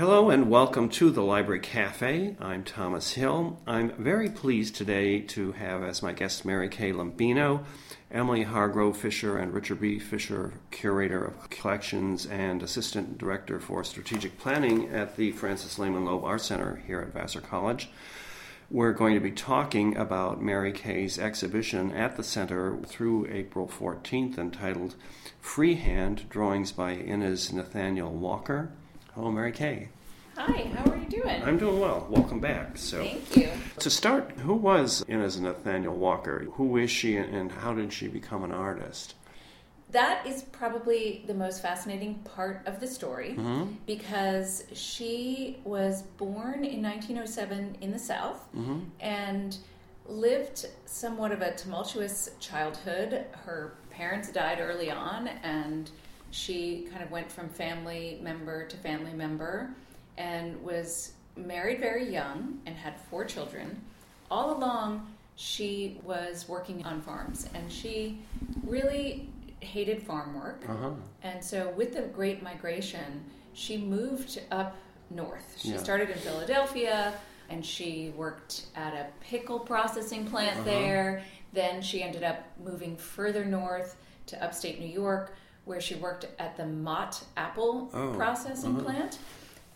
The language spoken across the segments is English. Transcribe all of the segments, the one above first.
Hello and welcome to the Library Cafe. I'm Thomas Hill. I'm very pleased today to have as my guests Mary Kay Lombino, Emily Hargroves Fisher, and Richard B. Fisher, Curator of Collections and Assistant Director for Strategic Planning at the Frances Lehman Loeb Art Center here at Vassar College. We're going to be talking about Mary Kay's exhibition at the center through April 14th entitled Freehand Drawings by Inez Nathaniel Walker. Hello, Mary Kay. Hi, how are you doing? I'm doing well. Welcome back. So, Thank you. to start, who was Inez Nathaniel Walker? Who is she, and how did she become an artist? That is probably the most fascinating part of the story Mm-hmm. because she was born in 1907 in the South Mm-hmm. and lived somewhat of a tumultuous childhood. Her parents died early on, and she kind of went from family member to family member and was married very young and had four children. All along, she was working on farms, and she really hated farm work. Uh-huh. And so, with the Great Migration, she moved up north. She Yeah. started in Philadelphia and she worked at a pickle processing plant Uh-huh. there. Then she ended up moving further north to upstate New York, where she worked at the Mott apple Oh, processing uh-huh. plant.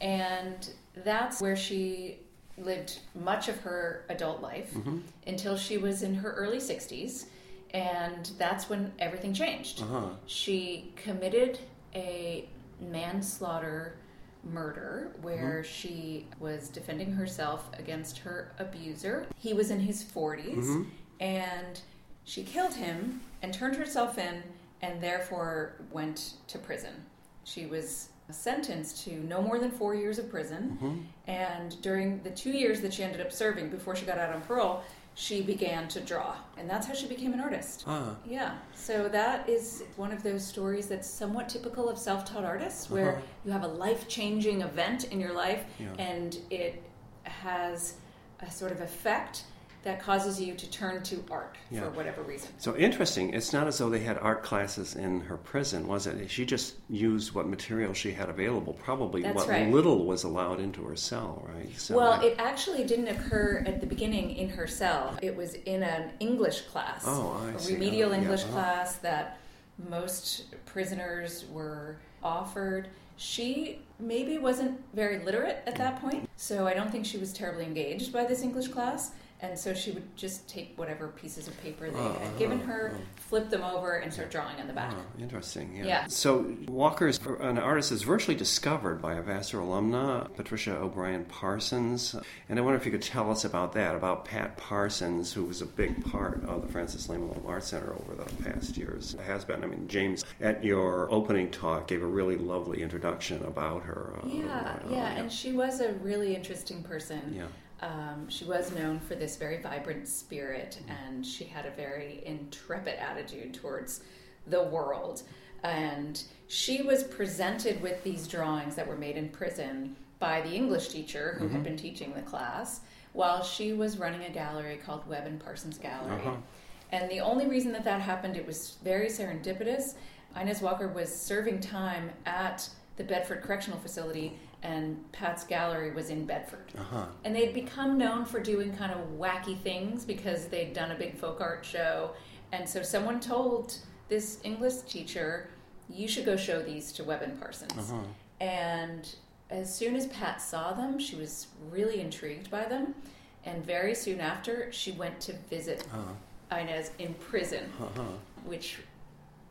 And that's where she lived much of her adult life Mm-hmm. until she was in her early 60s. And that's when everything changed. Uh-huh. She committed a manslaughter murder where she was defending herself against her abuser. He was in his 40s and she killed him and turned herself in and therefore went to prison. She was sentenced to no more than four years of prison. And during the two years that she ended up serving before she got out on parole, she began to draw. And that's how she became an artist. Ah, Yeah, so that is one of those stories that's somewhat typical of self taught artists where Uh-huh. you have a life changing event in your life Yeah. and it has a sort of effect that causes you to turn to art Yeah. for whatever reason. so interesting. It's not as though they had art classes in her prison, was it? She just used what material she had available, probably That's what right. little was allowed into her cell, right? So Well, it actually didn't occur at the beginning in her cell. It was in an English class, Oh, I a remedial Oh, English uh-huh. class that most prisoners were offered. She maybe wasn't very literate at that point, so I don't think she was terribly engaged by this English class. And so she would just take whatever pieces of paper they Oh, had given oh, her, flip them over, and start drawing on the back. Oh, interesting. Yeah. Yeah. So Walker's an artist is virtually discovered by a Vassar alumna, Patricia O'Brien Parsons, and I wonder if you could tell us about that, about Pat Parsons, who was a big part of the Frances Lehman Art Center over the past years. Has been. I mean, James at your opening talk gave a really lovely introduction about her. uh, Yeah, uh, yeah, and she was a really interesting person. Yeah. Um, she was known for this very vibrant spirit, and she had a very intrepid attitude towards the world. And she was presented with these drawings that were made in prison by the English teacher who had been teaching the class while she was running a gallery called Webb and Parsons Gallery. Uh-huh. And the only reason that that happened, it was very serendipitous. Inez Walker was serving time at the Bedford Correctional Facility, and Pat's gallery was in Bedford. Uh-huh. And they'd become known for doing kind of wacky things because they'd done a big folk art show. And so someone told this English teacher, you should go show these to Webb and Parsons. Uh-huh. And as soon as Pat saw them, she was really intrigued by them. And very soon after, she went to visit Uh-huh. Inez in prison, Uh-huh. which,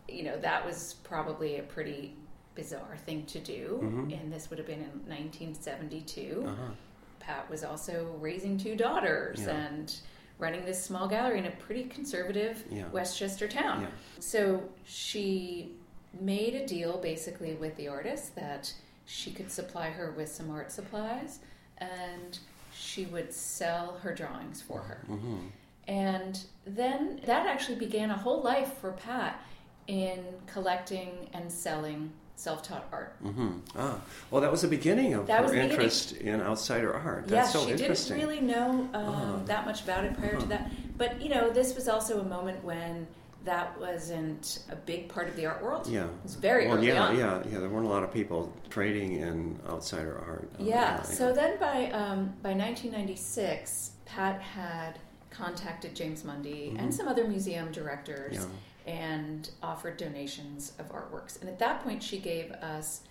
you know, that was probably a pretty bizarre thing to do. Mhm. And this would have been in 1972. Uh-huh. Pat was also raising two daughters Yeah. and running this small gallery in a pretty conservative Yeah. Westchester town. Yeah. So she made a deal basically with the artist that she could supply her with some art supplies and she would sell her drawings for her. Mhm. And then that actually began a whole life for Pat in collecting and selling self taught art. Mhm. Ah, well, that was the beginning of That her the beginning. interest in outsider art. That's Yes, so she didn't really know um, Uh-huh. that much about it prior Uh-huh. to that. But you know, this was also a moment when that wasn't a big part of the art world. Yeah. It was very well, early yeah, on. yeah, yeah. There weren't a lot of people trading in outsider art. uh, Yeah. So then by um, by 1996, Pat had contacted James Mundy and some other museum directors Yeah. And offered donations of artworks. And at that point, she gave us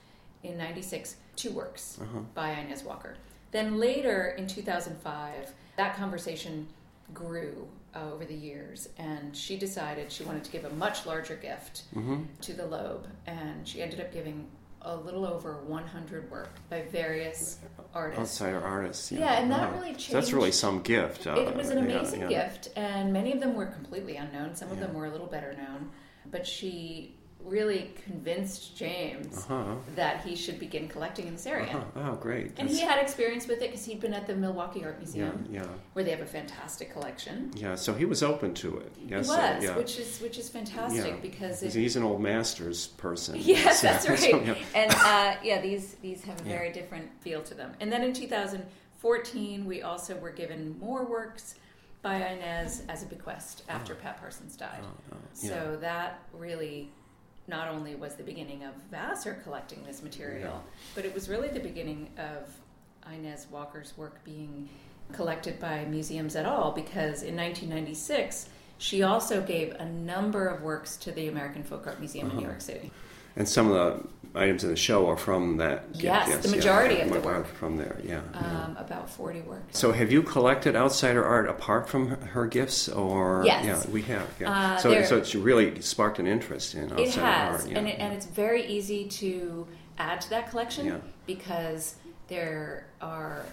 in '96 two works Uh-huh. by Inez Walker. Then later in 2005, that conversation grew uh, over the years, and she decided she wanted to give a much larger gift Mm-hmm. to the Loeb, and she ended up giving a little over 100 work by various artists. Outsider artists. Yeah, Yeah, and that Wow. really So that's really some gift. uh, It was an amazing yeah. gift, and many of them were completely unknown. Some of them were a little better known, but she really convinced James Uh-huh. that he should begin collecting in this area. Uh-huh. Oh, great. And he had experience with it because he'd been at the Milwaukee Art Museum, yeah, where they have a fantastic collection. yeah. So he was open to it. Yes, he uh, was, yeah. which is which is fantastic Yeah. because He's- it, He's an old masters person. Yes, So- that's right. so, yeah. And uh, yeah, these these have a Yeah. very different feel to them. And then in 2014, we also were given more works by Inez as a bequest after Pat Parsons died. Oh, oh, yeah. So that really not only was the beginning of Vassar collecting this material, but it was really the beginning of Inez Walker's work being collected by museums at all because in 1996 she also gave a number of works to the American Folk Art Museum Uh-huh. in New York City. And some of the items in the show are from that. gift, Yes, the yeah, majority of the are work. from there. Yeah. yeah. Um, about 40 works. So, have you collected outsider art apart from her gifts, or Yes. Yeah, we have. Yeah. Uh, so, there- so it's really sparked an interest in outsider It has, art. Yeah. and, it, and it's very easy to add to that collection Yeah. because there are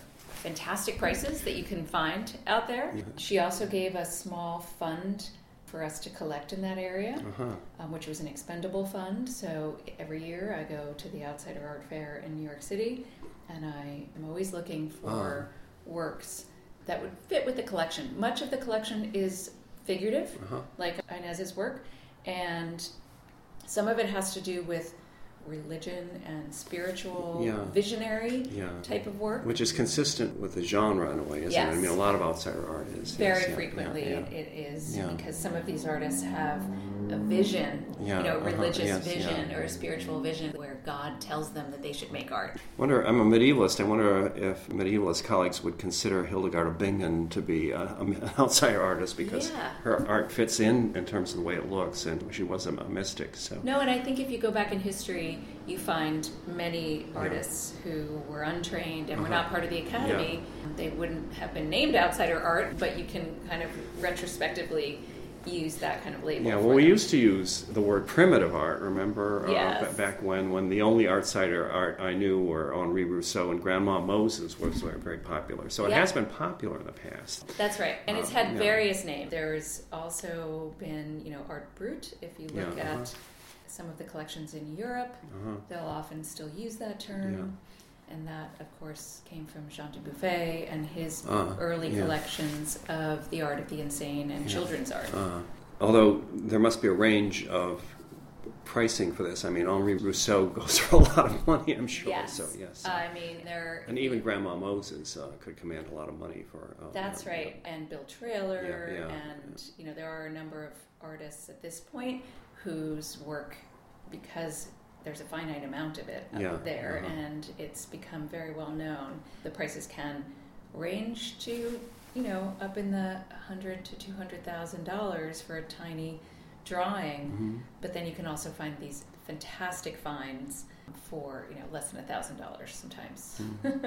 fantastic prices that you can find out there. Yeah. She also gave a small fund for us to collect in that area, uh-huh. um, which was an expendable fund. So every year I go to the Outsider Art Fair in New York City, and I am always looking for works that would fit with the collection. Much of the collection is figurative, Uh-huh. like Inez's work, and some of it has to do with religion and spiritual, Yeah. visionary Yeah. type of work. Which is consistent with the genre in a way, isn't it? I mean, a lot of outsider art is. Very yes, frequently, Yeah, it is because some of these artists have a vision, you know, uh-huh, religious yes, vision or a spiritual vision where God tells them that they should make art. wonder, I'm a medievalist. I wonder if medievalist colleagues would consider Hildegard of Bingen to be a, an outsider artist because her art fits in in terms of the way it looks, and she was a, a mystic. So No, and I think if you go back in history, you find many artists who were untrained and were not part of the academy. They wouldn't have been named outsider art, but you can kind of retrospectively use that kind of label. Yeah, well, we used to use the word primitive art. Remember, Yes. uh, ba- back when when the only outsider art I knew were Henri Rousseau and Grandma Moses was very, popular. So it Yeah. has been popular in the past. That's right, and it's Uh, had yeah. various names. There's also been, you know, art brut. If you look Yeah, uh-huh. Some of the collections in Europe, Uh-huh. they'll often still use that term. Yeah. And that, of course, came from Jean Dubuffet and his Ah, early yeah. collections of the art of the insane and Yeah. children's art. Uh, although there must be a range of pricing for this. I mean, Henri Rousseau goes for a lot of money, I'm sure. yes. So yes, I mean, there. and even Grandma Moses uh, could command a lot of money for. Uh, That's uh, right, and Bill Traylor, Yeah, yeah, and you know there are a number of artists at this point whose work, because there's a finite amount of it Yeah, there, uh-huh. and it's become very well known. The prices can range to you know up in the hundred to two hundred thousand dollars for a tiny drawing, Mhm. but then you can also find these fantastic finds for you know less than a thousand dollars sometimes.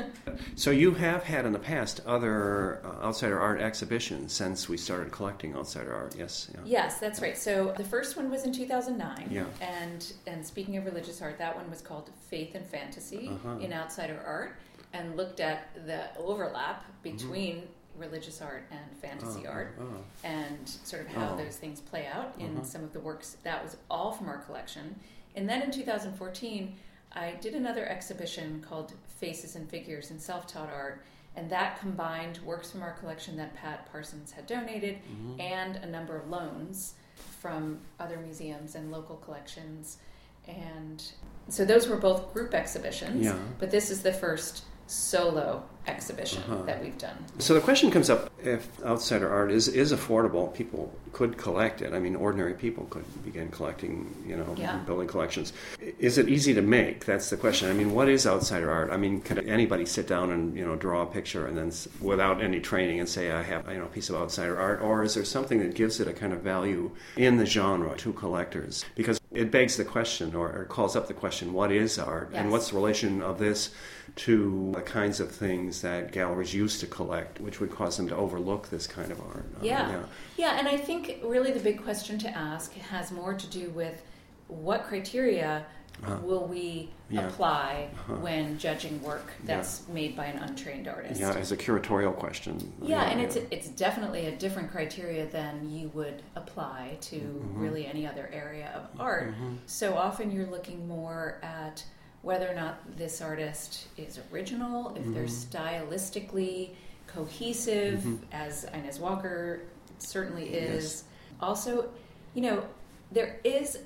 So you have had in the past other uh, outsider art exhibitions since we started collecting outsider art. Yes. Yeah. Yes, that's right. So the first one was in 2009. Yeah. And and speaking of religious art, that one was called Faith and Fantasy Uh-huh. in Outsider Art and looked at the overlap between religious art and fantasy Mm-hmm. Oh, art oh, oh. and sort of how those things play out in Uh-huh. some of the works. That was all from our collection. And then in 2014, I did another exhibition called Faces and Figures in Self Taught Art. And that combined works from our collection that Pat Parsons had donated Mm-hmm. and a number of loans from other museums and local collections. And so those were both group exhibitions. Yeah. But this is the first solo exhibition uh-huh. that we've done. So the question comes up if outsider art is, is affordable, people could collect it. I mean, ordinary people could begin collecting, you know, yeah. building collections. Is it easy to make? That's the question. I mean, what is outsider art? I mean, could anybody sit down and, you know, draw a picture and then without any training and say, I have, you know, a piece of outsider art? Or is there something that gives it a kind of value in the genre to collectors? Because it begs the question or, or calls up the question, what is art? Yes. And what's the relation of this to the kinds of things that galleries used to collect, which would cause them to overlook this kind of art. Uh, yeah. yeah. Yeah, and I think really the big question to ask has more to do with what criteria uh-huh. will we yeah. apply uh-huh. when judging work that's yeah. made by an untrained artist? Yeah, as a curatorial question. Yeah, yeah and it's it's definitely a different criteria than you would apply to mm-hmm. really any other area of art. Mm-hmm. So often you're looking more at whether or not this artist is original, if mm-hmm. they're stylistically cohesive, mm-hmm. as Inez Walker certainly is. Yes. Also, you know, there is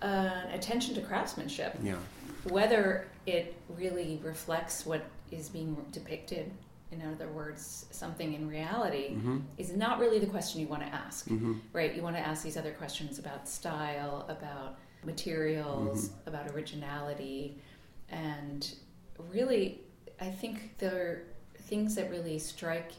an attention to craftsmanship. Yeah. Whether it really reflects what is being depicted, in other words, something in reality, mm-hmm. is not really the question you want to ask, mm-hmm. right? You want to ask these other questions about style, about materials, mm-hmm. about originality, and really, I think there are things that really strike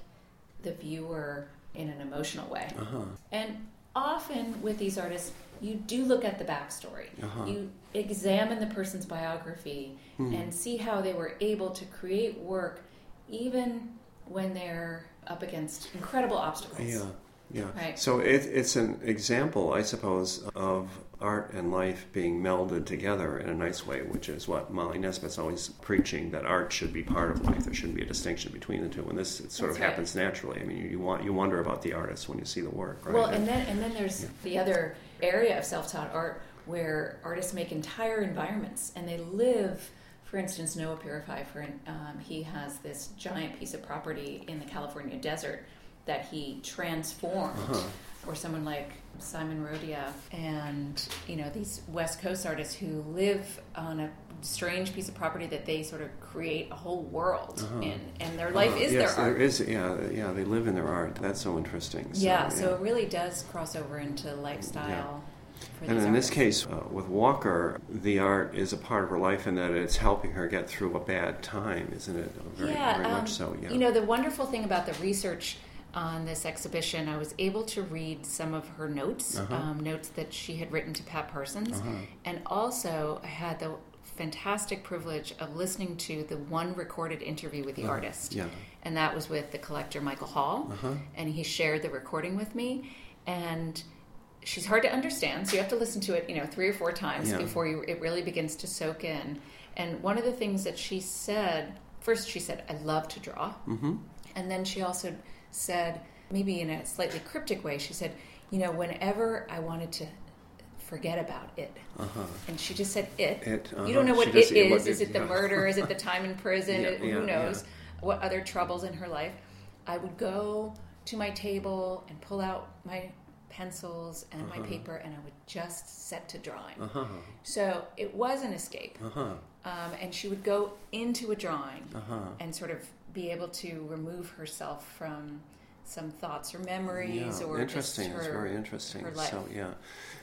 the viewer in an emotional way. Uh-huh. And often with these artists, you do look at the backstory. Uh-huh. You examine the person's biography hmm. and see how they were able to create work even when they're up against incredible obstacles. Yeah. Yeah. Right. So it, it's an example, I suppose, of art and life being melded together in a nice way, which is what Molly Nesbit's always preaching that art should be part of life. There shouldn't be a distinction between the two, and this sort That's of right. happens naturally. I mean, you, you, want you wonder about the artist when you see the work, right? Well, and then and then there's yeah. the other area of self-taught art where artists make entire environments and they live. For instance, Noah Purifoy, for um, he has this giant piece of property in the California desert that he transformed. Uh-huh. Or someone like Simon Rodia and you know these West Coast artists who live on a strange piece of property that they sort of create a whole world uh-huh. in, and their life uh-huh. is yes, their art. There is, yeah, yeah, they live in their art. That's so interesting. So, yeah, so it really does cross over into lifestyle. Yeah. And in artists. this case, uh, with Walker, the art is a part of her life in that it's helping her get through a bad time, isn't it? Very, yeah, very um, much so. Yeah. You know, the wonderful thing about the research on this exhibition, I was able to read some of her notes, uh-huh. um, notes that she had written to Pat Parsons, uh-huh. and also I had the fantastic privilege of listening to the one recorded interview with the uh-huh. artist, yeah. and that was with the collector Michael Hall, uh-huh. and he shared the recording with me, and she's hard to understand, so you have to listen to it, you know, three or four times yeah. before you, it really begins to soak in. And one of the things that she said, first she said, "I love to draw," mm-hmm. and then she also said, maybe in a slightly cryptic way, she said, you know, whenever I wanted to forget about it. Uh-huh. And she just said it. it uh-huh. You don't know what it is. What, is it the yeah. murder? Is it the time in prison? yeah, Who knows? Yeah. What other troubles in her life? I would go to my table and pull out my pencils and uh-huh. my paper and I would just set to drawing. Uh-huh. So it was an escape. Uh-huh. Um, and she would go into a drawing uh-huh. and sort of be able to remove herself from some thoughts or memories yeah, or interesting. Her, it's very interesting. So yeah.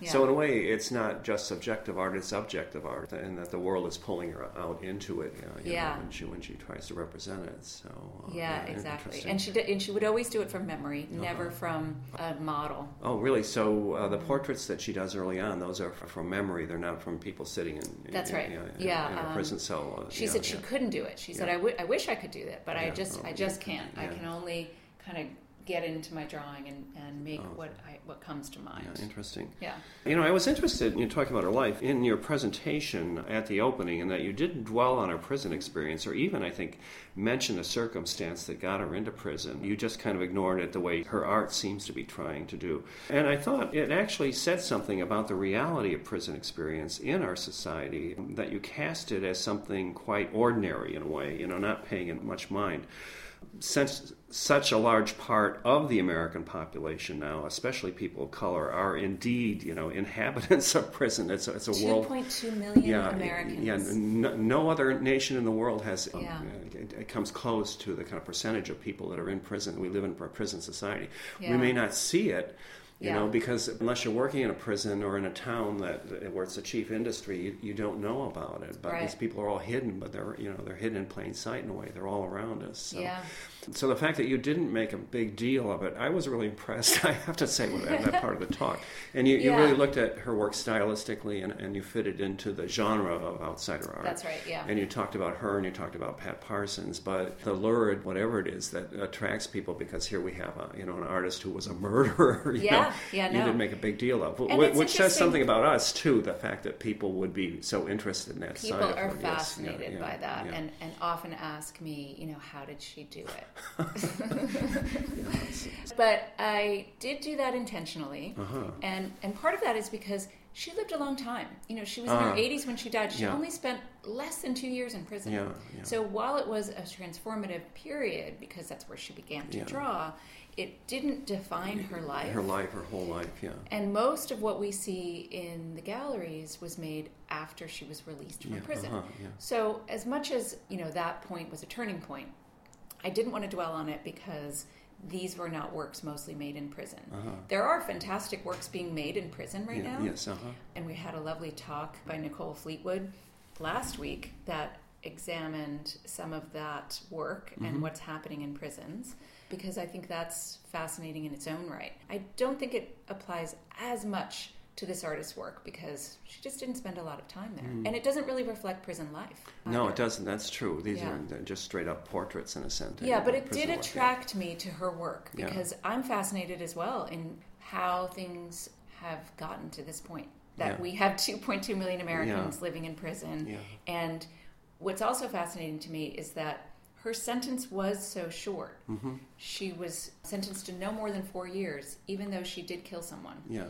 yeah. So in a way, it's not just subjective art; it's objective art, and that the world is pulling her out into it. yeah. Know, when she when she tries to represent it. So uh, yeah, yeah, exactly. And she did, and she would always do it from memory, uh-huh. never from a model. Oh, really? So uh, the portraits that she does early on, those are from memory. They're not from people sitting in. That's in, right. In, yeah. In, a um, prison cell. Uh, she said she couldn't do it. She said, "I, w- I wish I could do that, but I just oh, I just can't. I can only kind of." Get into my drawing and, and make oh. what I, what comes to mind. Yeah, interesting. Yeah. You know, I was interested in talking about her life in your presentation at the opening, and that you didn't dwell on her prison experience, or even I think mention a circumstance that got her into prison. You just kind of ignored it the way her art seems to be trying to do. And I thought it actually said something about the reality of prison experience in our society that you cast it as something quite ordinary in a way, you know, not paying it much mind. since such a large part of the American population now, especially people of color, are indeed, you know, inhabitants of prison. It's a, it's a world. 2.2 million Yeah, Americans. yeah. No, no other nation in the world has. um, Yeah. it, it comes close to the kind of percentage of people that are in prison. We live in a prison society. Yeah. We may not see it. You Yeah. know, because unless you're working in a prison or in a town that where it's a chief industry, you, you don't know about it. But Right. these people are all hidden, but they're you know they're hidden in plain sight in a way. They're all around us. So. Yeah. So the fact that you didn't make a big deal of it, I was really impressed. I have to say with that, that part of the talk, and you, you Yeah. really looked at her work stylistically, and, and you fitted into the genre of outsider art. That's right, yeah. And you talked about her, and you talked about Pat Parsons, but the lurid, whatever it is that attracts people, because here we have a you know an artist who was a murderer. You Yeah, know, yeah, You no. didn't make a big deal of, And wh- which says something about us too. The fact that people would be so interested in that People side of are her. Yes, yeah, fascinated by that and, and often ask me, you know, how did she do it? but I did do that intentionally. Uh-huh. And and part of that is because she lived a long time. You know, she was in Ah. her 80s when she died. She Yeah. only spent less than 2 years in prison. Yeah, yeah. So while it was a transformative period because that's where she began to draw, it didn't define her life. Her life, her whole life, yeah. And most of what we see in the galleries was made after she was released from Yeah, prison. uh-huh, yeah. So as much as, you know, that point was a turning point, I didn't want to dwell on it because these were not works mostly made in prison. There are fantastic works being made in prison right Uh-huh. yeah now. Yes, uh huh. And we had a lovely talk by Nicole Fleetwood last week that examined some of that work Mm-hmm. and what's happening in prisons because I think that's fascinating in its own right. I don't think it applies as much to this artist's work because she just didn't spend a lot of time there. And it doesn't really reflect prison life. Mm. No, it doesn't. That's true. These Yeah. are just straight up portraits in a sense. Yeah, but it did yeah. attract me to her work Yeah. because I'm fascinated as well in how things have gotten to this point. That Yeah. we have 2.2 million Americans living in prison. Yeah. And what's also fascinating to me is that her sentence was so short. Mm-hmm. She was sentenced to no more than four years, even though she did kill someone. Yeah,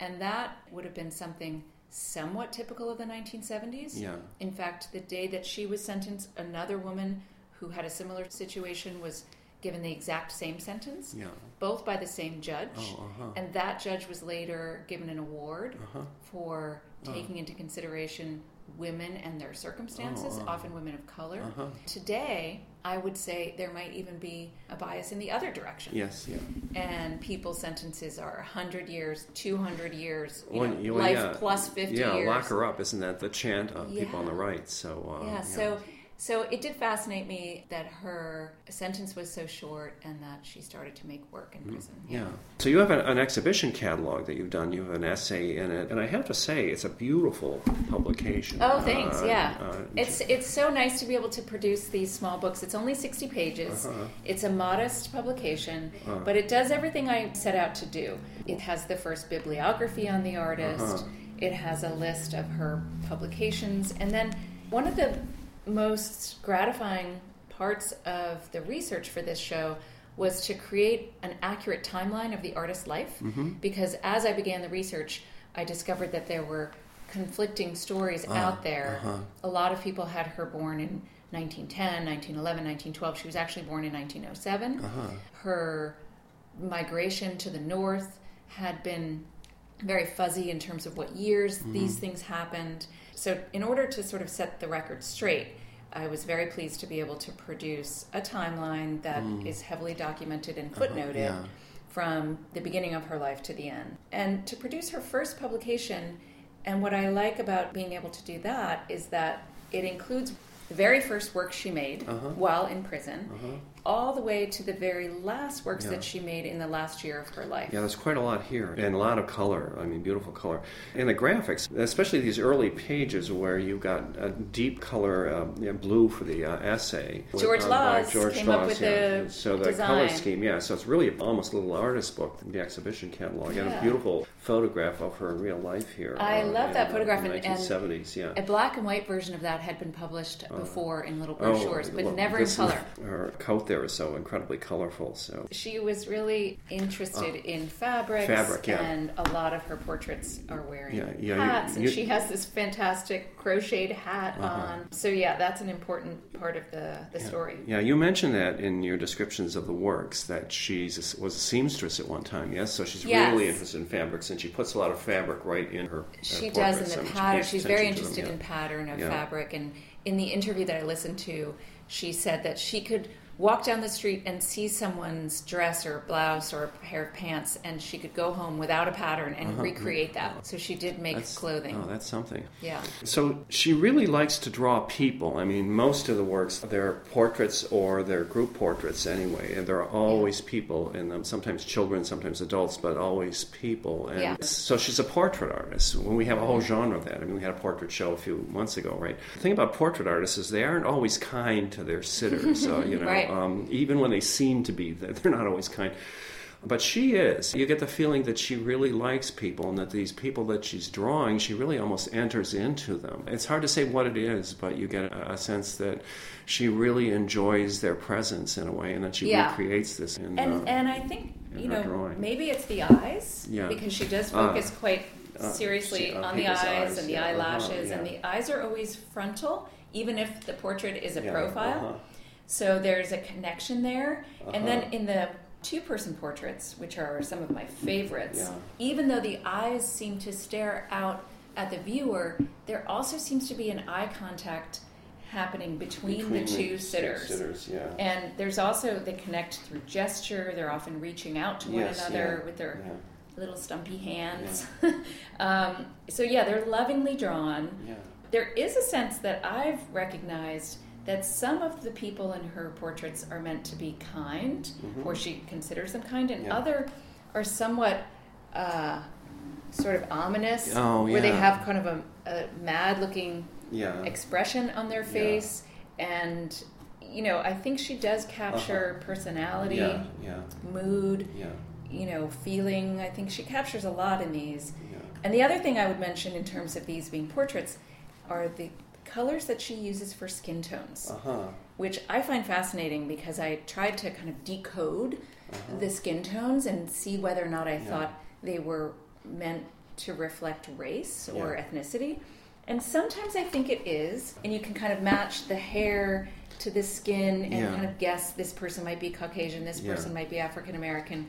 And that would have been something somewhat typical of the 1970s. yeah. In fact, the day that she was sentenced, another woman who had a similar situation was given the exact same sentence, Yeah. both by the same judge. Oh, uh-huh. And that judge was later given an award Uh-huh. for taking into consideration women and their circumstances, Oh, uh-huh. often women of color. Uh-huh. Today, I would say there might even be a bias in the other direction. Yes, yeah. And people's sentences are 100 years, 200 years, you Well, know, you- life yeah. plus 50 yeah, years. lock her up. Isn't that the chant of people on the right? So uh, yeah, so so it did fascinate me that her sentence was so short and that she started to make work in prison. Mm-hmm. Yeah. So you have an, an exhibition catalog that you've done. You have an essay in it, and I have to say, it's a beautiful publication. Oh, thanks. Uh, yeah, uh, it's it's so nice to be able to produce these small books. It's only sixty pages. Uh-huh. It's a modest publication, but it does everything I set out to do. It has the first bibliography on the artist. Uh-huh. It has a list of her publications, and then one of the most gratifying parts of the research for this show was to create an accurate timeline of the artist's life Mm-hmm. because as I began the research, I discovered that there were conflicting stories Ah, out there. uh-huh. A lot of people had her born in 1910, 1911, 1912. She was actually born in 1907. Uh-huh. Her migration to the north had been very fuzzy in terms of what years Mm-hmm. these things happened. So, in order to sort of set the record straight, I was very pleased to be able to produce a timeline that is heavily documented and footnoted Mm. yeah. from the beginning of her life to the end. And to produce her first publication, and what I like about being able to do that is that it includes the very first work she made Uh-huh. while in prison, Uh-huh. All the way to the very last works Yeah. that she made in the last year of her life. Yeah, there's quite a lot here, and a lot of color. I mean, beautiful color. And the graphics, especially these early pages where you've got a deep color um, yeah, blue for the uh, essay. George uh, Laws George came up with yeah. the So the color scheme, yeah. So it's really almost a little artist book, in the exhibition catalog, and a beautiful photograph of her in real life here. I uh, love that the photograph, and- 1970s, yeah. A black and white version of that had been published before in Little brochures, Shores, but look, never in color. Her coat there there is so incredibly colorful. So She was really interested in fabrics, Fabric, yeah. and a lot of her portraits are wearing Yeah, yeah, hats, you- and she has this fantastic crocheted hat Uh-huh. on. So yeah, that's an important part of the the story. yeah, you mentioned that in your descriptions of the works that she was a seamstress at one time. Yes, so she's Yes. really interested in fabrics, and she puts a lot of fabric right in her. uh, She does portraits, in the pattern. She's very interested them, in pattern of fabric, and in the interview that I listened to, she said that she could walk down the street and see someone's dress or blouse or a pair of pants, and she could go home without a pattern and recreate that. So she did make Uh-huh. That's, clothing. Oh, that's something. yeah. So she really likes to draw people. I mean, most of the works, they're portraits or they're group portraits anyway, and there are always people in them. Sometimes children, sometimes adults, but always people. And Yeah. so she's a portrait artist. When we have a whole genre of that, I mean, we had a portrait show a few months ago, right? The thing about portrait artists is they aren't always kind to their sitters. uh, you know, Right. Um, even when they seem to be, they're not always kind. But she is. You get the feeling that she really likes people and that these people that she's drawing, she really almost enters into them. It's hard to say what it is, but you get a, sense that she really enjoys their presence in a way and that she Yeah. recreates this. In, And uh, and I think in you know drawing. maybe it's the eyes Yeah. because she does Ah. focus quite Uh, seriously she- uh, on the eyes, eyes, and the yeah, uh-huh, eyelashes and the eyes are always frontal even if the portrait is a yeah, profile. uh-huh. So there's a connection there. And then Uh-huh. in the two person portraits, which are some of my favorites, Yeah. even though the eyes seem to stare out at the viewer, there also seems to be an eye contact happening between, Between the two sitters. sitters, yeah. And there's also, they connect through gesture. They're often reaching out to one another yeah, with their little stumpy hands. um, so, yeah, they're lovingly drawn. There is a sense that I've recognized that some of the people in her portraits are meant to be kind, or she considers them kind, and Mm-hmm. Yeah. other are somewhat uh, sort of ominous, Oh, where they have kind of a, a mad looking Yeah. expression on their face. And, you know, I think she does capture personality, Uh-huh. yeah, yeah, mood, yeah, you know, feeling. I think she captures a lot in these. yeah. And the other thing I would mention in terms of these being portraits are the colors that she uses for skin tones, Uh-huh. which I find fascinating because I tried to kind of decode the skin tones and see whether or not I Uh-huh. Yeah. thought they were meant to reflect race or Yeah. ethnicity. And sometimes I think it is, and you can kind of match the hair to the skin and Yeah. kind of guess this person might be Caucasian, this person might be African American.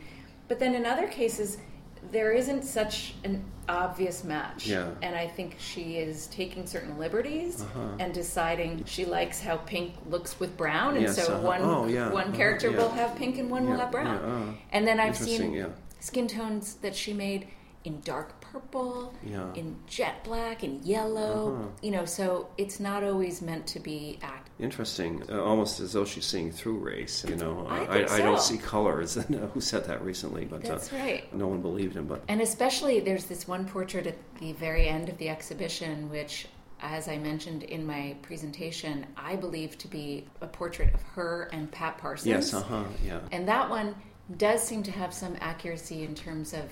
But then in other cases, there isn't such an obvious match. Yeah. And I think she is taking certain liberties Uh-huh. and deciding she likes how pink looks with brown, and Yes, so uh-huh. one Oh, yeah, one uh-huh, character yeah. will have pink and one will have brown. yeah, uh, and then I've seen skin tones that she made in dark purple, Yeah. in jet black, and yellow. Uh-huh. You know, so it's not always meant to be act. Interesting. Uh, almost as though she's seeing through race. You know, I Uh, think I, don't see colors. Who said that recently? But That's uh, right. no one believed him. But And especially, there's this one portrait at the very end of the exhibition, which, as I mentioned in my presentation, I believe to be a portrait of her and Pat Parsons. yes, uh huh, yeah, And that one does seem to have some accuracy in terms of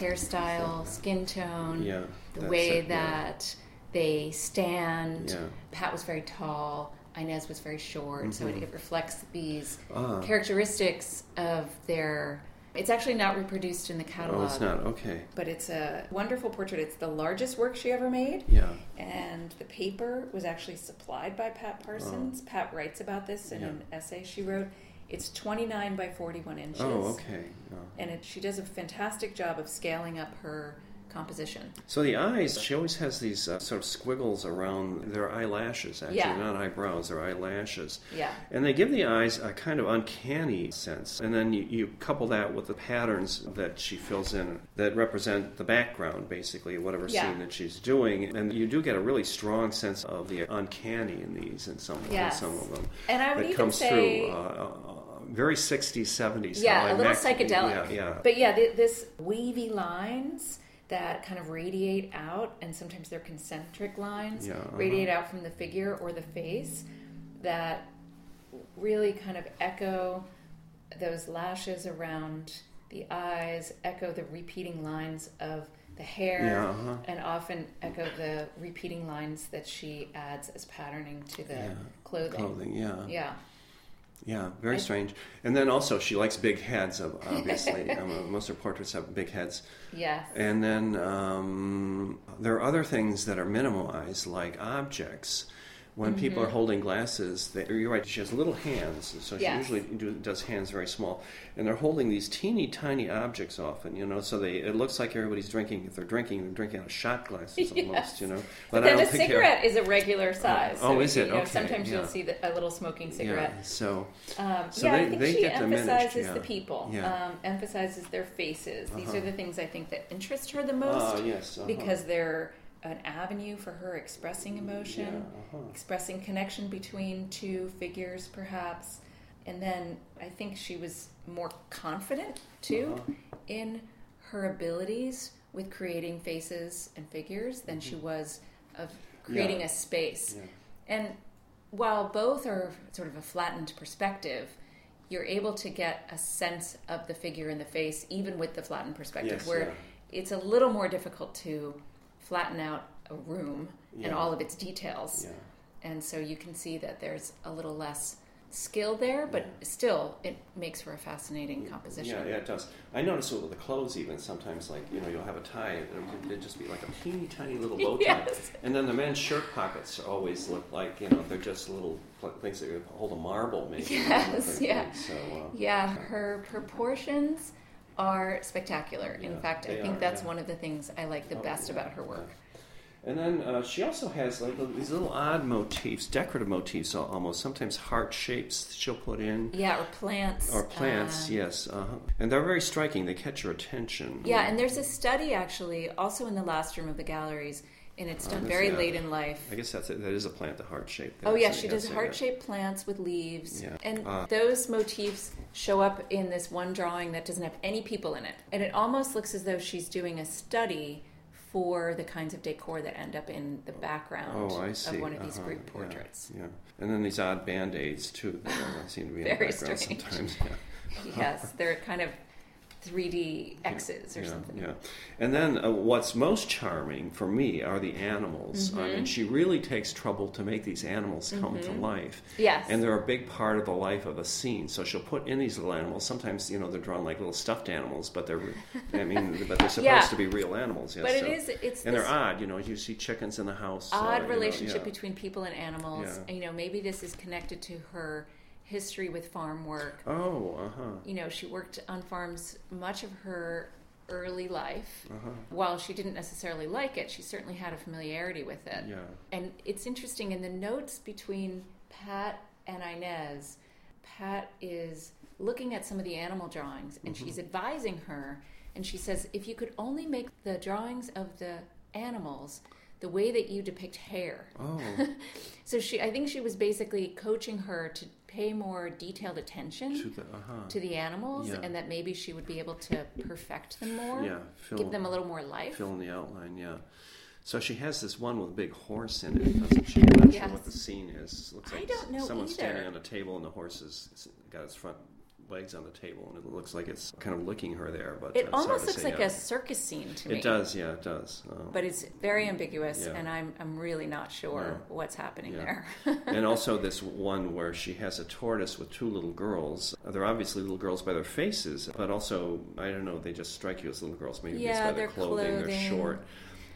hairstyle, skin tone, yeah. the way it, yeah. that they stand. Yeah. Pat was very tall. Inez was very short, so it, it reflects these Mm-hmm. Ah. characteristics of their. It's actually not reproduced in the catalog Oh, it's not okay. but it's a wonderful portrait. It's the largest work she ever made, Yeah, and the paper was actually supplied by Pat Parsons. Pat writes about this in Oh. Yeah. an essay she wrote. It's 29 by 41 inches, Oh, okay. Oh. and it, she does a fantastic job of scaling up her composition. So the eyes, she always has these uh, sort of squiggles around their eyelashes. Actually, Yeah. not eyebrows; they're eyelashes. Yeah. And they give the eyes a kind of uncanny sense. And then you, you couple that with the patterns that she fills in that represent the background, basically, whatever Yeah. scene that she's doing. And you do get a really strong sense of the uncanny in these, in some, in some of them. And I would that even comes say- through. Uh, uh, very 60s, 70s. Yeah, a little psychedelic. Yeah, yeah. But yeah, th- this wavy lines that kind of radiate out, and sometimes they're concentric lines, Yeah, uh-huh. radiate out from the figure or the face that really kind of echo those lashes around the eyes, echo the repeating lines of the hair, Yeah, uh-huh. and often echo the repeating lines that she adds as patterning to the Yeah. clothing. Clothing, yeah. Yeah. Yeah, very strange. And then also, she likes big heads. Obviously, um, most of her portraits have big heads. Yes. And then um, there are other things that are minimalized, like objects. When mm-hmm. people are holding glasses, they, you're right. She has little hands, so she yes. usually do, does hands very small, and they're holding these teeny tiny objects often. You know, so they it looks like everybody's drinking. If they're drinking, they're drinking out of shot glasses yes. almost. You know, but, but then a cigarette is a regular size. Oh, so is it? You know, okay. Sometimes yeah. you'll see the, a little smoking cigarette. Yeah. So, um, so yeah, they, I think they she emphasizes yeah. the people. Um, emphasizes their faces. These uh-huh. are the things I think that interest her the most. Uh, yes, uh-huh. because they're an avenue for her expressing emotion, yeah, uh-huh. expressing connection between two figures, perhaps. And then I think she was more confident too uh-huh. in her abilities with creating faces and figures than she mm-hmm. was of creating yeah. a space. Yeah. And while both are sort of a flattened perspective, you're able to get a sense of the figure in the face, even with the flattened perspective, yes, where it's a little more difficult to flatten out a room yeah. and all of its details. Yeah. And so you can see that there's a little less skill there, but yeah. still it makes for a fascinating composition. Yeah, yeah, it does. I notice with the clothes even sometimes, like you know, you'll have a tie, it'll just be like a teeny tiny little bow tie, yes. and then the men's shirt pockets always look like you know they're just little things that hold a marble, maybe. Yes, yeah, so, uh, yeah. Her proportions are spectacular. In fact, I think are, that's yeah. one of the things I like the Oh, best yeah, about her work. And then uh, she also has like these little odd motifs, decorative motifs almost. Sometimes heart shapes she'll put in. Yeah, or plants. Or plants, uh, yes. Uh-huh. And they're very striking. They catch your attention. Yeah, and there's a study actually, also in the last room of the galleries, and it's done very yeah. late in life. I guess that's it. That is a plant, the heart shape. Oh yeah, she does heart shaped plants with leaves, Yeah. and Ah. those motifs show up in this one drawing that doesn't have any people in it, and it almost looks as though she's doing a study for the kinds of decor that end up in the background Oh, of one of these Uh-huh. group portraits. Yeah, And then these odd band aids too that uh, seem to be in the background strange. sometimes. Yeah. yes, they're kind of 3D X's or yeah, something. Yeah, and then uh, what's most charming for me are the animals. I mean, she really takes trouble to make these animals come to life. Yes. and they're a big part of the life of a scene. So she'll put in these little animals. Sometimes you know they're drawn like little stuffed animals, but they're I mean, but they're supposed Yeah. to be real animals. Yes, But it so- is it's and they're odd. You know, you see chickens in the house. uh, odd know, relationship yeah. between people and animals. You know, maybe this is connected to her history with farm work. Oh, uh huh. You know, she worked on farms much of her early life. Uh-huh. While she didn't necessarily like it, she certainly had a familiarity with it. Yeah. And it's interesting in the notes between Pat and Inez, Pat is looking at some of the animal drawings and she's advising her. And she says, if you could only make the drawings of the animals the way that you depict hair. Oh, So she, I think she was basically coaching her to pay more detailed attention to the uh huh. to the animals, Yeah. and that maybe she would be able to perfect them more, Yeah, fill, give them a little more life. fill in the outline. Yeah. So she has this one with a big horse in it, doesn't she? I'm not sure what the scene is. Looks I don't know someone's either. standing on a table and the horse has got its front legs on the table, and it looks like it's kind of licking her there. But It uh, it's almost looks like out. a circus scene to me. It does, yeah, it does. Um, but it's very ambiguous, Yeah. and I'm I'm really not sure No. what's happening Yeah. there. and also this one where she has a tortoise with two little girls. They're obviously little girls by their faces, but also I don't know. They just strike you as little girls. Maybe Yeah, just by their their clothing. They're short.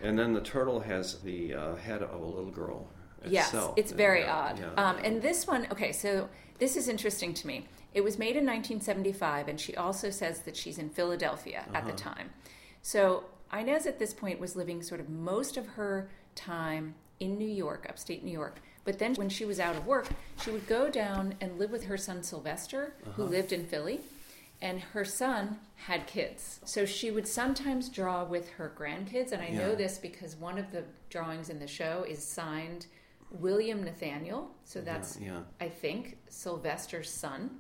And then the turtle has the uh, head of a little girl. Yes, it's very Yeah, odd. yeah. Um, and this one, okay, so this is interesting to me. It was made in 1975, and she also says that she's in Philadelphia at Uh-huh. the time. So Inez at this point was living sort of most of her time in New York, upstate New York. But then when she was out of work, she would go down and live with her son Sylvester, who Uh-huh. lived in Philly. And her son had kids. So she would sometimes draw with her grandkids. And I know this because one of the drawings in the show is signed William Nathaniel. So that's, yeah. I think, Sylvester's son.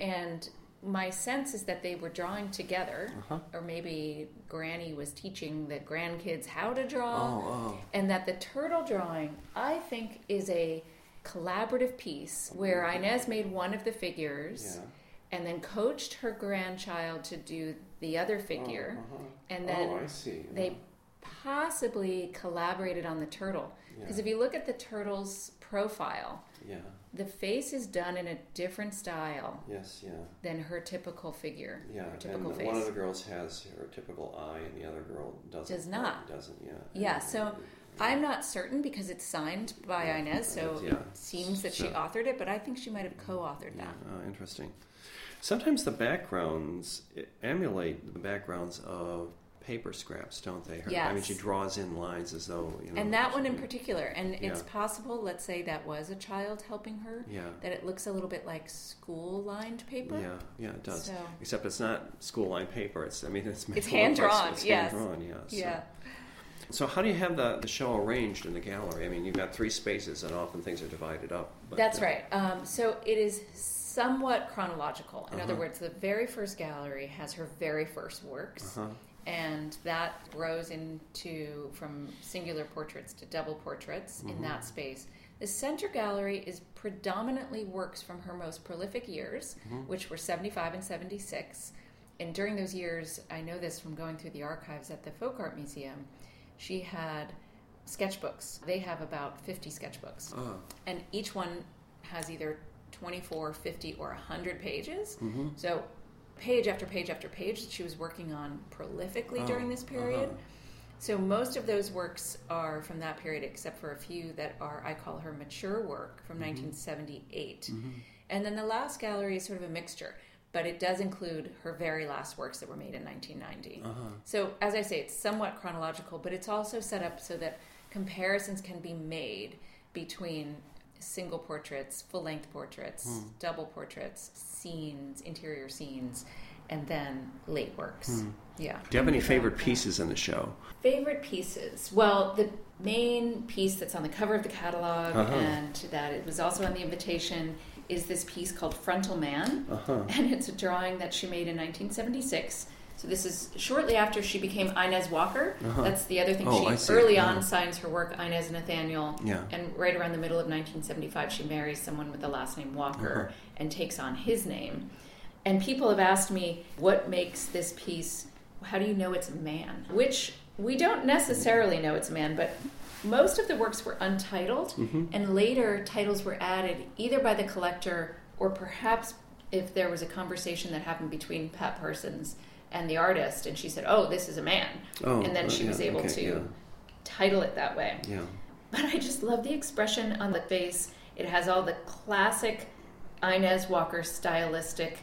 And my sense is that they were drawing together, Uh-huh. or maybe Granny was teaching the grandkids how to draw. Oh, oh. And that the turtle drawing, I think, is a collaborative piece where Inez made one of the figures Yeah. and then coached her grandchild to do the other figure. uh-huh. And then oh, they possibly collaborated on the turtle. Because Yeah. if you look at the turtle's profile, Yeah. the face is done in a different style Yes. Yeah. than her typical figure, Yeah. her And face. one of the girls has her typical eye, and the other girl doesn't. Does not. Doesn't. Yeah. Yeah, And- so I'm not certain because it's signed by Yeah, Inez, so it seems that she authored it, but I think she might have co-authored that. oh, interesting. Sometimes the backgrounds emulate the backgrounds of paper scraps, don't they? Her- I mean, she draws in lines as though you know. And that one in particular, and it's possible, let's say that was a child helping her, Yeah. that it looks a little bit like school-lined paper. Yeah, yeah, it does. So- Except it's not school lined paper. It's I mean it's It's hand drawn. It's yes. hand drawn. Yeah. So, Yeah. so how do you have the the show arranged in the gallery? I mean, you've got three spaces, and often things are divided up. but, That's right. Um, so it is somewhat chronological. In other Uh-huh. words, the very first gallery has her very first works, Uh-huh. And that grows into from singular portraits to double portraits Mm-hmm. in that space. The center gallery is predominantly works from her most prolific years, Mm-hmm. which were 75 and 76. And during those years, I know this from going through the archives at the Folk Art Museum, she had sketchbooks. They have about 50 sketchbooks Oh, and each one has either 24 50 or 100 pages Mm-hmm. so page after page after page that she was working on prolifically Oh, during this period uh-huh. so most of those works are from that period except for a few that are i call her mature work from Mm-hmm. 1978 and then the last gallery is sort of a mixture but it does include her very last works that were made in 1990 Uh-huh. so as i say it's somewhat chronological but it's also set up so that comparisons can be made between single portraits full length portraits Hmm. double portraits scenes interior scenes and then late works Hmm. yeah Do you have any favorite pieces in the show? Favorite pieces? Well, the main piece that's on the cover of the catalog Uh-huh. and that it was also on the invitation is this piece called Frontal Man. Uh-huh. And it's a drawing that she made in 1976. So this is shortly after she became Inez Walker. Uh-huh. That's the other thing. Oh, she early Yeah. on signs her work Inez Nathaniel. Yeah. And right around the middle of 1975, she marries someone with the last name Walker Uh-huh. and takes on his name. And people have asked me, what makes this piece, how do you know it's a man? Which we don't necessarily know it's a man, but most of the works were untitled, Mm-hmm. and later titles were added either by the collector or perhaps if there was a conversation that happened between Pat Parsons and the artist, and she said, Oh, this is a man. Oh, and then uh, she was yeah, able okay, to yeah. title it that way. Yeah. But I just love the expression on the face. It has all the classic Inez Walker stylistic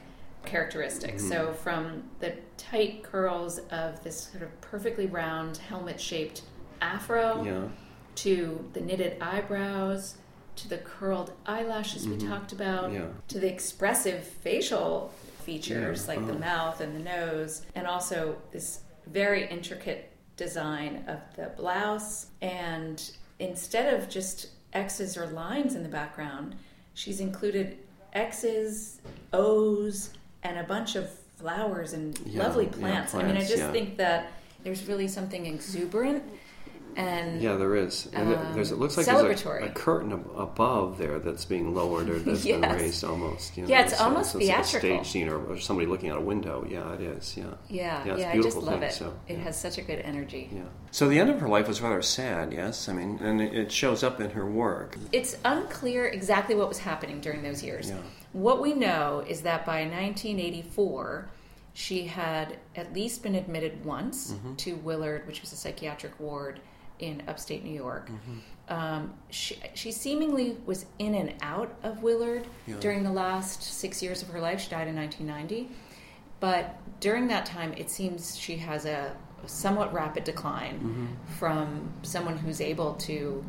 characteristics. Mm-hmm. So, from the tight curls of this sort of perfectly round helmet shaped afro Yeah. to the knitted eyebrows to the curled eyelashes we talked about Mm-hmm. Yeah. to the expressive facial features Yeah, like the uh-huh. mouth and the nose, and also this very intricate design of the blouse. And instead of just X's or lines in the background, she's included X's, O's, and a bunch of flowers and Yeah, lovely yeah, plants. I mean, I just think that there's really something exuberant and Yeah, there is. And Um, there's, it looks like there's a, a curtain ab- above there that's being lowered or that's been raised almost. You know, Yeah, it's almost so it's like a theatrical. stage scene or, or somebody looking out a window. Yeah, it is. Yeah. Yeah, Yeah, it's yeah, I beautiful just love thing, it. so, it has such a good energy. Yeah. So the end of her life was rather sad, yes? I mean, and it- it shows up in her work. It's unclear exactly what was happening during those years. Yeah. What we know is that by 1984, she had at least been admitted once Mm-hmm. to Willard, which was a psychiatric ward in upstate New York. Mm-hmm. Um, she, she seemingly was in and out of Willard Yeah. during the last six years of her life. She died in 1990. But during that time, it seems she has a somewhat rapid decline Mm-hmm. from someone who's able to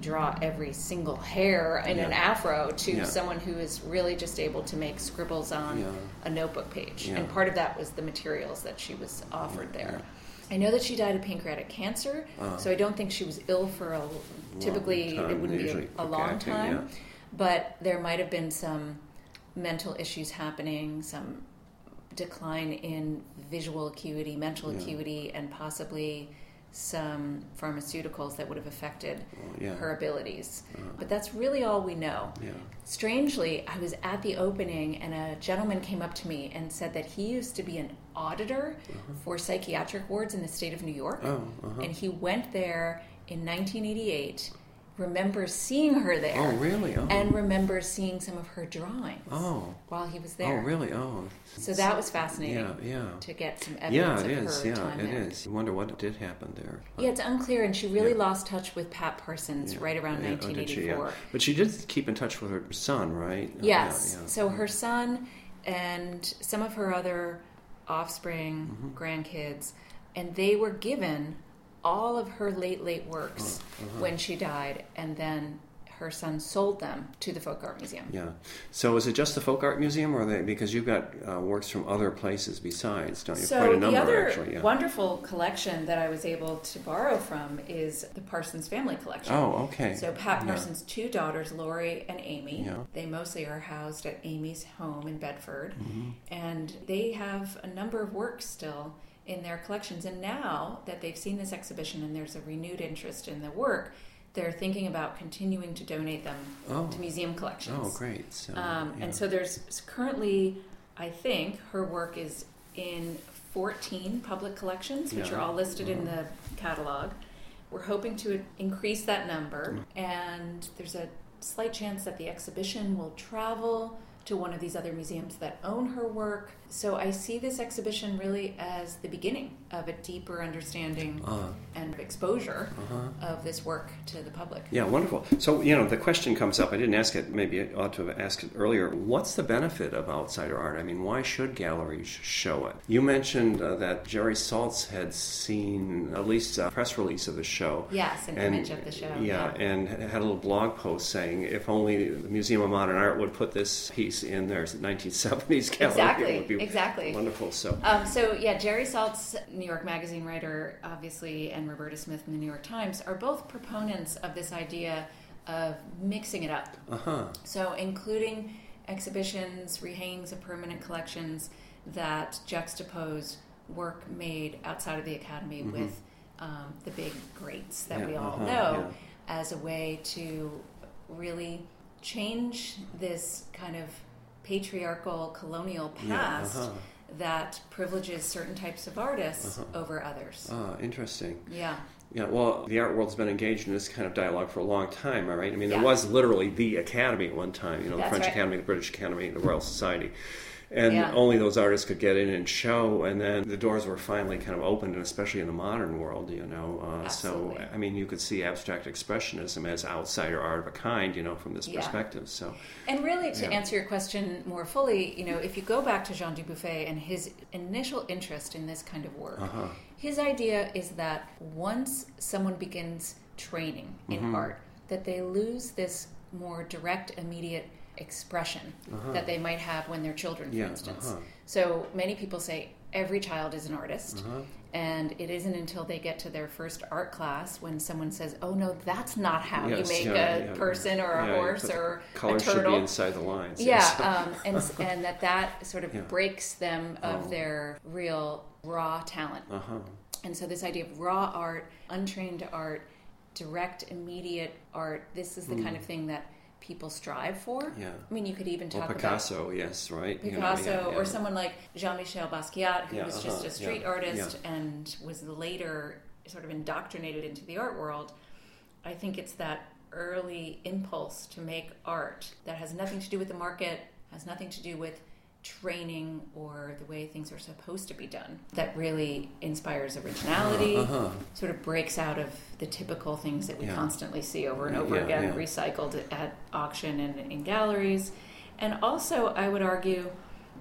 draw every single hair in an afro to Yeah. someone who is really just able to make scribbles on Yeah. a notebook page. Yeah. And part of that was the materials that she was offered Yeah. there. I know that she died of pancreatic cancer, Uh. so I don't think she was ill for a typically it wouldn't be a, a long time, yeah. but there might have been some mental issues happening, some decline in visual acuity, mental Yeah. acuity, and possibly some pharmaceuticals that would have affected Oh, yeah. her abilities. Uh, But that's really all we know. yeah. Strangely, I was at the opening and a gentleman came up to me and said that he used to be an auditor for psychiatric wards in the state of New York. Oh, uh-huh. And he went there in 1988, remembers seeing her there, Oh, really? Oh. and remembers seeing some of her drawings oh. while he was there. Oh, really? Oh. So that was fascinating Yeah, yeah. to get some Yeah, evidence it of is. her Yeah, it there. is. You wonder what did happen there. Yeah, it's unclear, and she really Yeah. lost touch with Pat Parsons right around Yeah, oh, did she? 1984. Yeah. But she did keep in touch with her son, right? Oh, Yes. Yeah, yeah. So her son and some of her other offspring, Mm-hmm. grandkids, and they were given all of her late, late works uh-huh. when she died, and then her son sold them to the Folk Art Museum. Yeah. So is it just the Folk Art Museum, or they because you've got uh, works from other places besides, don't you? So Quite a number, the other actually. Yeah. wonderful collection that I was able to borrow from is the Parsons family collection. Oh, okay. So Pat Yeah. Parsons' two daughters, Lori and Amy, Yeah. they mostly are housed at Amy's home in Bedford, Mm-hmm. and they have a number of works still in their collections. And now that they've seen this exhibition and there's a renewed interest in the work, they're thinking about continuing to donate them Oh. to museum collections. Oh, great. So, Um, yeah. And so there's currently, I think, her work is in 14 public collections, which Yeah. are all listed in the catalog. We're hoping to increase that number, Mm. and there's a slight chance that the exhibition will travel to one of these other museums that own her work. So I see this exhibition really as the beginning of a deeper understanding Uh, and exposure uh-huh. of this work to the public. Yeah, wonderful. So, you know, the question comes up. I didn't ask it, maybe I ought to have asked it earlier. What's the benefit of outsider art? I mean, why should galleries show it? You mentioned uh, that Jerry Saltz had seen at least a press release of the show. Yes, an And- image of the show. Yeah, and had a little blog post saying if only the Museum of Modern Art would put this piece in their 1970s gallery, Exactly, it would be exactly. wonderful. So, Um, so yeah, Jerry Saltz, New York Magazine writer, obviously, and Roberta Smith in the New York Times are both proponents of this idea of mixing it up. uh huh. So including exhibitions, rehangings of permanent collections that juxtapose work made outside of the academy with um, the big greats that Mm-hmm. Yeah, we all uh-huh, know yeah. as a way to really change this kind of patriarchal colonial Yeah, past uh-huh. that privileges certain types of artists Uh-huh. over others. Ah, interesting. Yeah. Yeah, well, the art world's been engaged in this kind of dialogue for a long time, all right? I mean, there was literally the Academy at one time, you know, the French right. Academy, the British Academy, the Royal Society. And Yeah. only those artists could get in and show, and then the doors were finally kind of opened, and especially in the modern world, you know. Uh, so, I mean, you could see abstract expressionism as outsider art of a kind, you know, from this Yeah. perspective. So, And really, to Yeah. answer your question more fully, you know, if you go back to Jean Dubuffet and his initial interest in this kind of work, uh-huh. his idea is that once someone begins training in Mm-hmm. art, that they lose this more direct, immediate expression Uh-huh. that they might have when they're children, for Yeah, instance. uh-huh. So many people say every child is an artist. Uh-huh. And it isn't until they get to their first art class when someone says, "Oh no, that's not how Yes, you make yeah, a yeah. person or a horse or a should turtle." be inside the lines. Yeah, yes. um, and and that that sort of breaks them of Oh. their real raw talent. uh-huh. And so this idea of raw art, untrained art, direct, immediate art, this is the kind of thing that people strive for. Yeah. I mean, you could even Or talk Picasso, yes, right? about You know, Picasso yeah, yeah. or someone like Jean-Michel Basquiat, who Yeah, was just uh-huh, a street artist and was later sort of indoctrinated into the art world. I think it's that early impulse to make art that has nothing to do with the market, has nothing to do with training or the way things are supposed to be done that really inspires originality Uh-huh. sort of breaks out of the typical things that we Yeah. constantly see over and over yeah, again yeah. recycled at auction and in galleries and also i would argue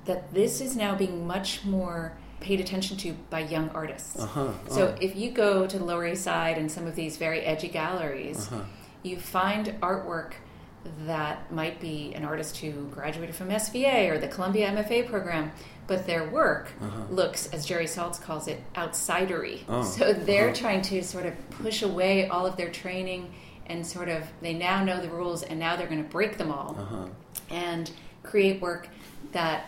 that this is now being much more paid attention to by young artists Uh-huh. so if you go to the lower east side and some of these very edgy galleries Uh-huh. you find artwork that might be an artist who graduated from SVA or the Columbia MFA program, but their work looks, as Jerry Saltz calls it, outsidery. Uh-huh. Oh, So they're uh-huh. trying to sort of push away all of their training and sort of they now know the rules and now they're going to break them all Uh-huh. and create work that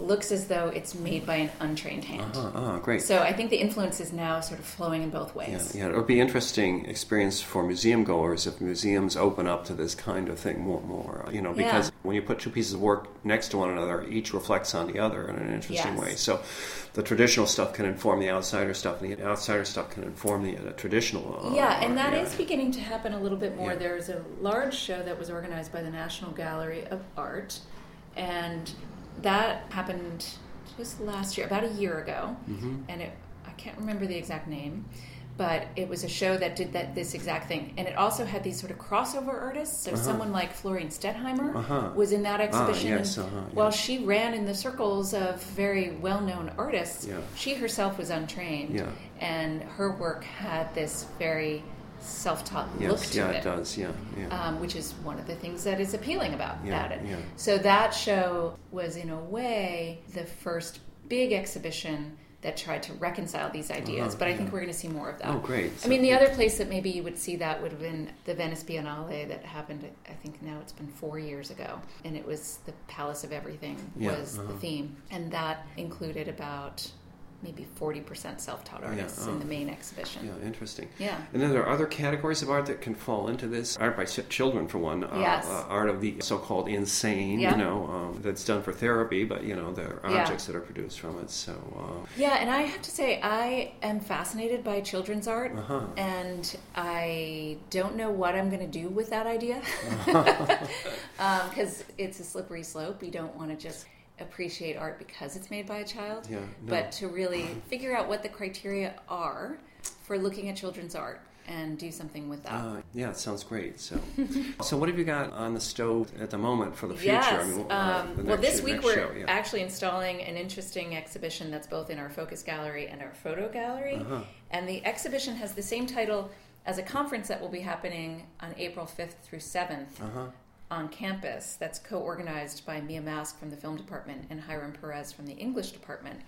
looks as though it's made by an untrained hand. Uh, uh, great. So I think the influence is now sort of flowing in both ways. Yeah, yeah, it would be interesting experience for museum goers if museums open up to this kind of thing more, more. You know, because Yeah. when you put two pieces of work next to one another, each reflects on the other in an interesting Yes. way. So, the traditional stuff can inform the outsider stuff, and the outsider stuff can inform the uh, traditional. Uh, Yeah, and that yeah. is beginning to happen a little bit more. There's a large show that was organized by the National Gallery of Art, and that happened just last year, about a year ago. Mm-hmm. And it, I can't remember the exact name, but it was a show that did that this exact thing. And it also had these sort of crossover artists. So someone like Florine Stettheimer Uh-huh. was in that exhibition. yes, uh-huh, yeah. While she ran in the circles of very well-known artists, Yeah. she herself was untrained Yeah. and her work had this very self-taught look to yeah, it, it does. Yeah, yeah. Um, which is one of the things that is appealing about, Yeah, about it. yeah. So that show was, in a way, the first big exhibition that tried to reconcile these ideas. Uh-huh, but I think we're going to see more of that. Oh, great. I mean, the So- other place that maybe you would see that would have been the Venice Biennale that happened. I think now it's been four years ago, and it was the Palace of Everything Yeah, was the uh-huh. theme, and that included about maybe forty percent self-taught yeah, artists in oh. the main exhibition. Yeah, interesting. Yeah. And then there are other categories of art that can fall into this. Art by children, for one. Uh, Yes. uh, art of the so-called insane, Yeah. you know, um, that's done for therapy, but, you know, there are Yeah. objects that are produced from it. So, uh, Yeah, and I have to say, I am fascinated by children's art, Uh-huh. and I don't know what I'm going to do with that idea because it's a slippery slope. You don't want to just appreciate art because it's made by a child, Yeah, no. but to really figure out what the criteria are for looking at children's art and do something with that. uh, yeah, it sounds great. So, so what have you got on the stove at the moment for the future? Yes. uh, um, the well, this show- week we're show, yeah. actually installing an interesting exhibition that's both in our focus gallery and our photo gallery. Uh-huh. And the exhibition has the same title as a conference that will be happening on April 5th through 7th Uh-huh. On campus. That's co organized by Mia Mask from the film department and Hiram Perez from the English department.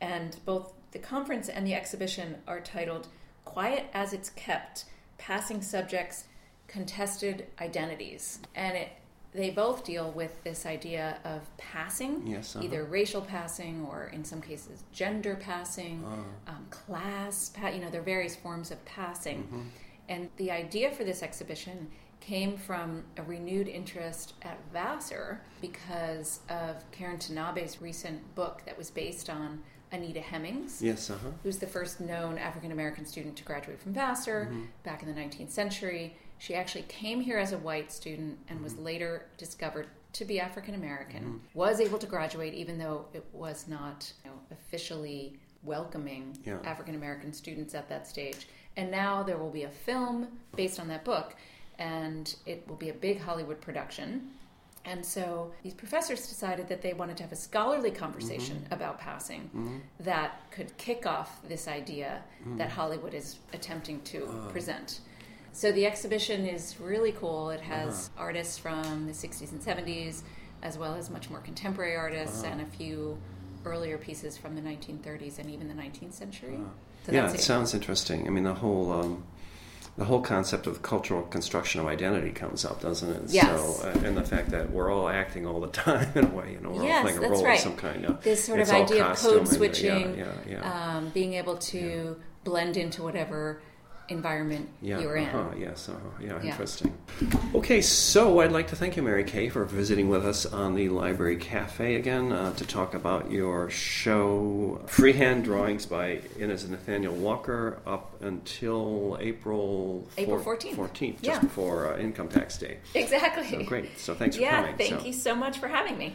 And both the conference and the exhibition are titled Quiet as It's Kept Passing Subjects, Contested Identities. And it, they both deal with this idea of passing, Yes, uh-huh. either racial passing or in some cases gender passing, um, class, pa- you know, there are various forms of passing. Mm-hmm. And the idea for this exhibition came from a renewed interest at Vassar because of Karin Tanabe's recent book that was based on Anita Hemmings, Yes, uh-huh. who's the first known African American student to graduate from Vassar Mm-hmm. back in the 19th century. She actually came here as a white student and was Mm-hmm. later discovered to be African American. Was able to graduate even though it was not you know, officially welcoming Yeah. African American students at that stage. And now there will be a film based on that book, and it will be a big Hollywood production. And so these professors decided that they wanted to have a scholarly conversation Mm-hmm. about passing that could kick off this idea Mm. that Hollywood is attempting to Oh. present. So the exhibition is really cool. It has Uh-huh. artists from the 60s and 70s, as well as much more contemporary artists, Uh-huh. and a few earlier pieces from the 1930s and even the 19th century. Uh-huh. yeah, it it. sounds interesting. I mean, the whole um, the whole concept of cultural construction of identity comes up, doesn't it? Yes. So, uh, and the fact that we're all acting all the time in a way, you know, we're Yes, all playing a role right. of some kind. Of, This sort of idea of code and- yeah, switching, yeah, yeah. Um, being able to blend into whatever environment Yeah, you're in. uh-huh, yes, uh-huh, yeah, Yeah. interesting. Okay, so I'd like to thank you, Mary Kay, for visiting with us on the Library Cafe again uh, to talk about your show, Freehand Drawings by Inez and Nathaniel Walker, up until April, April four- 14th. 14th, just Yeah. before uh, Income Tax Day. Exactly. So great. So thanks for coming. yeah, thank So- you so much for having me.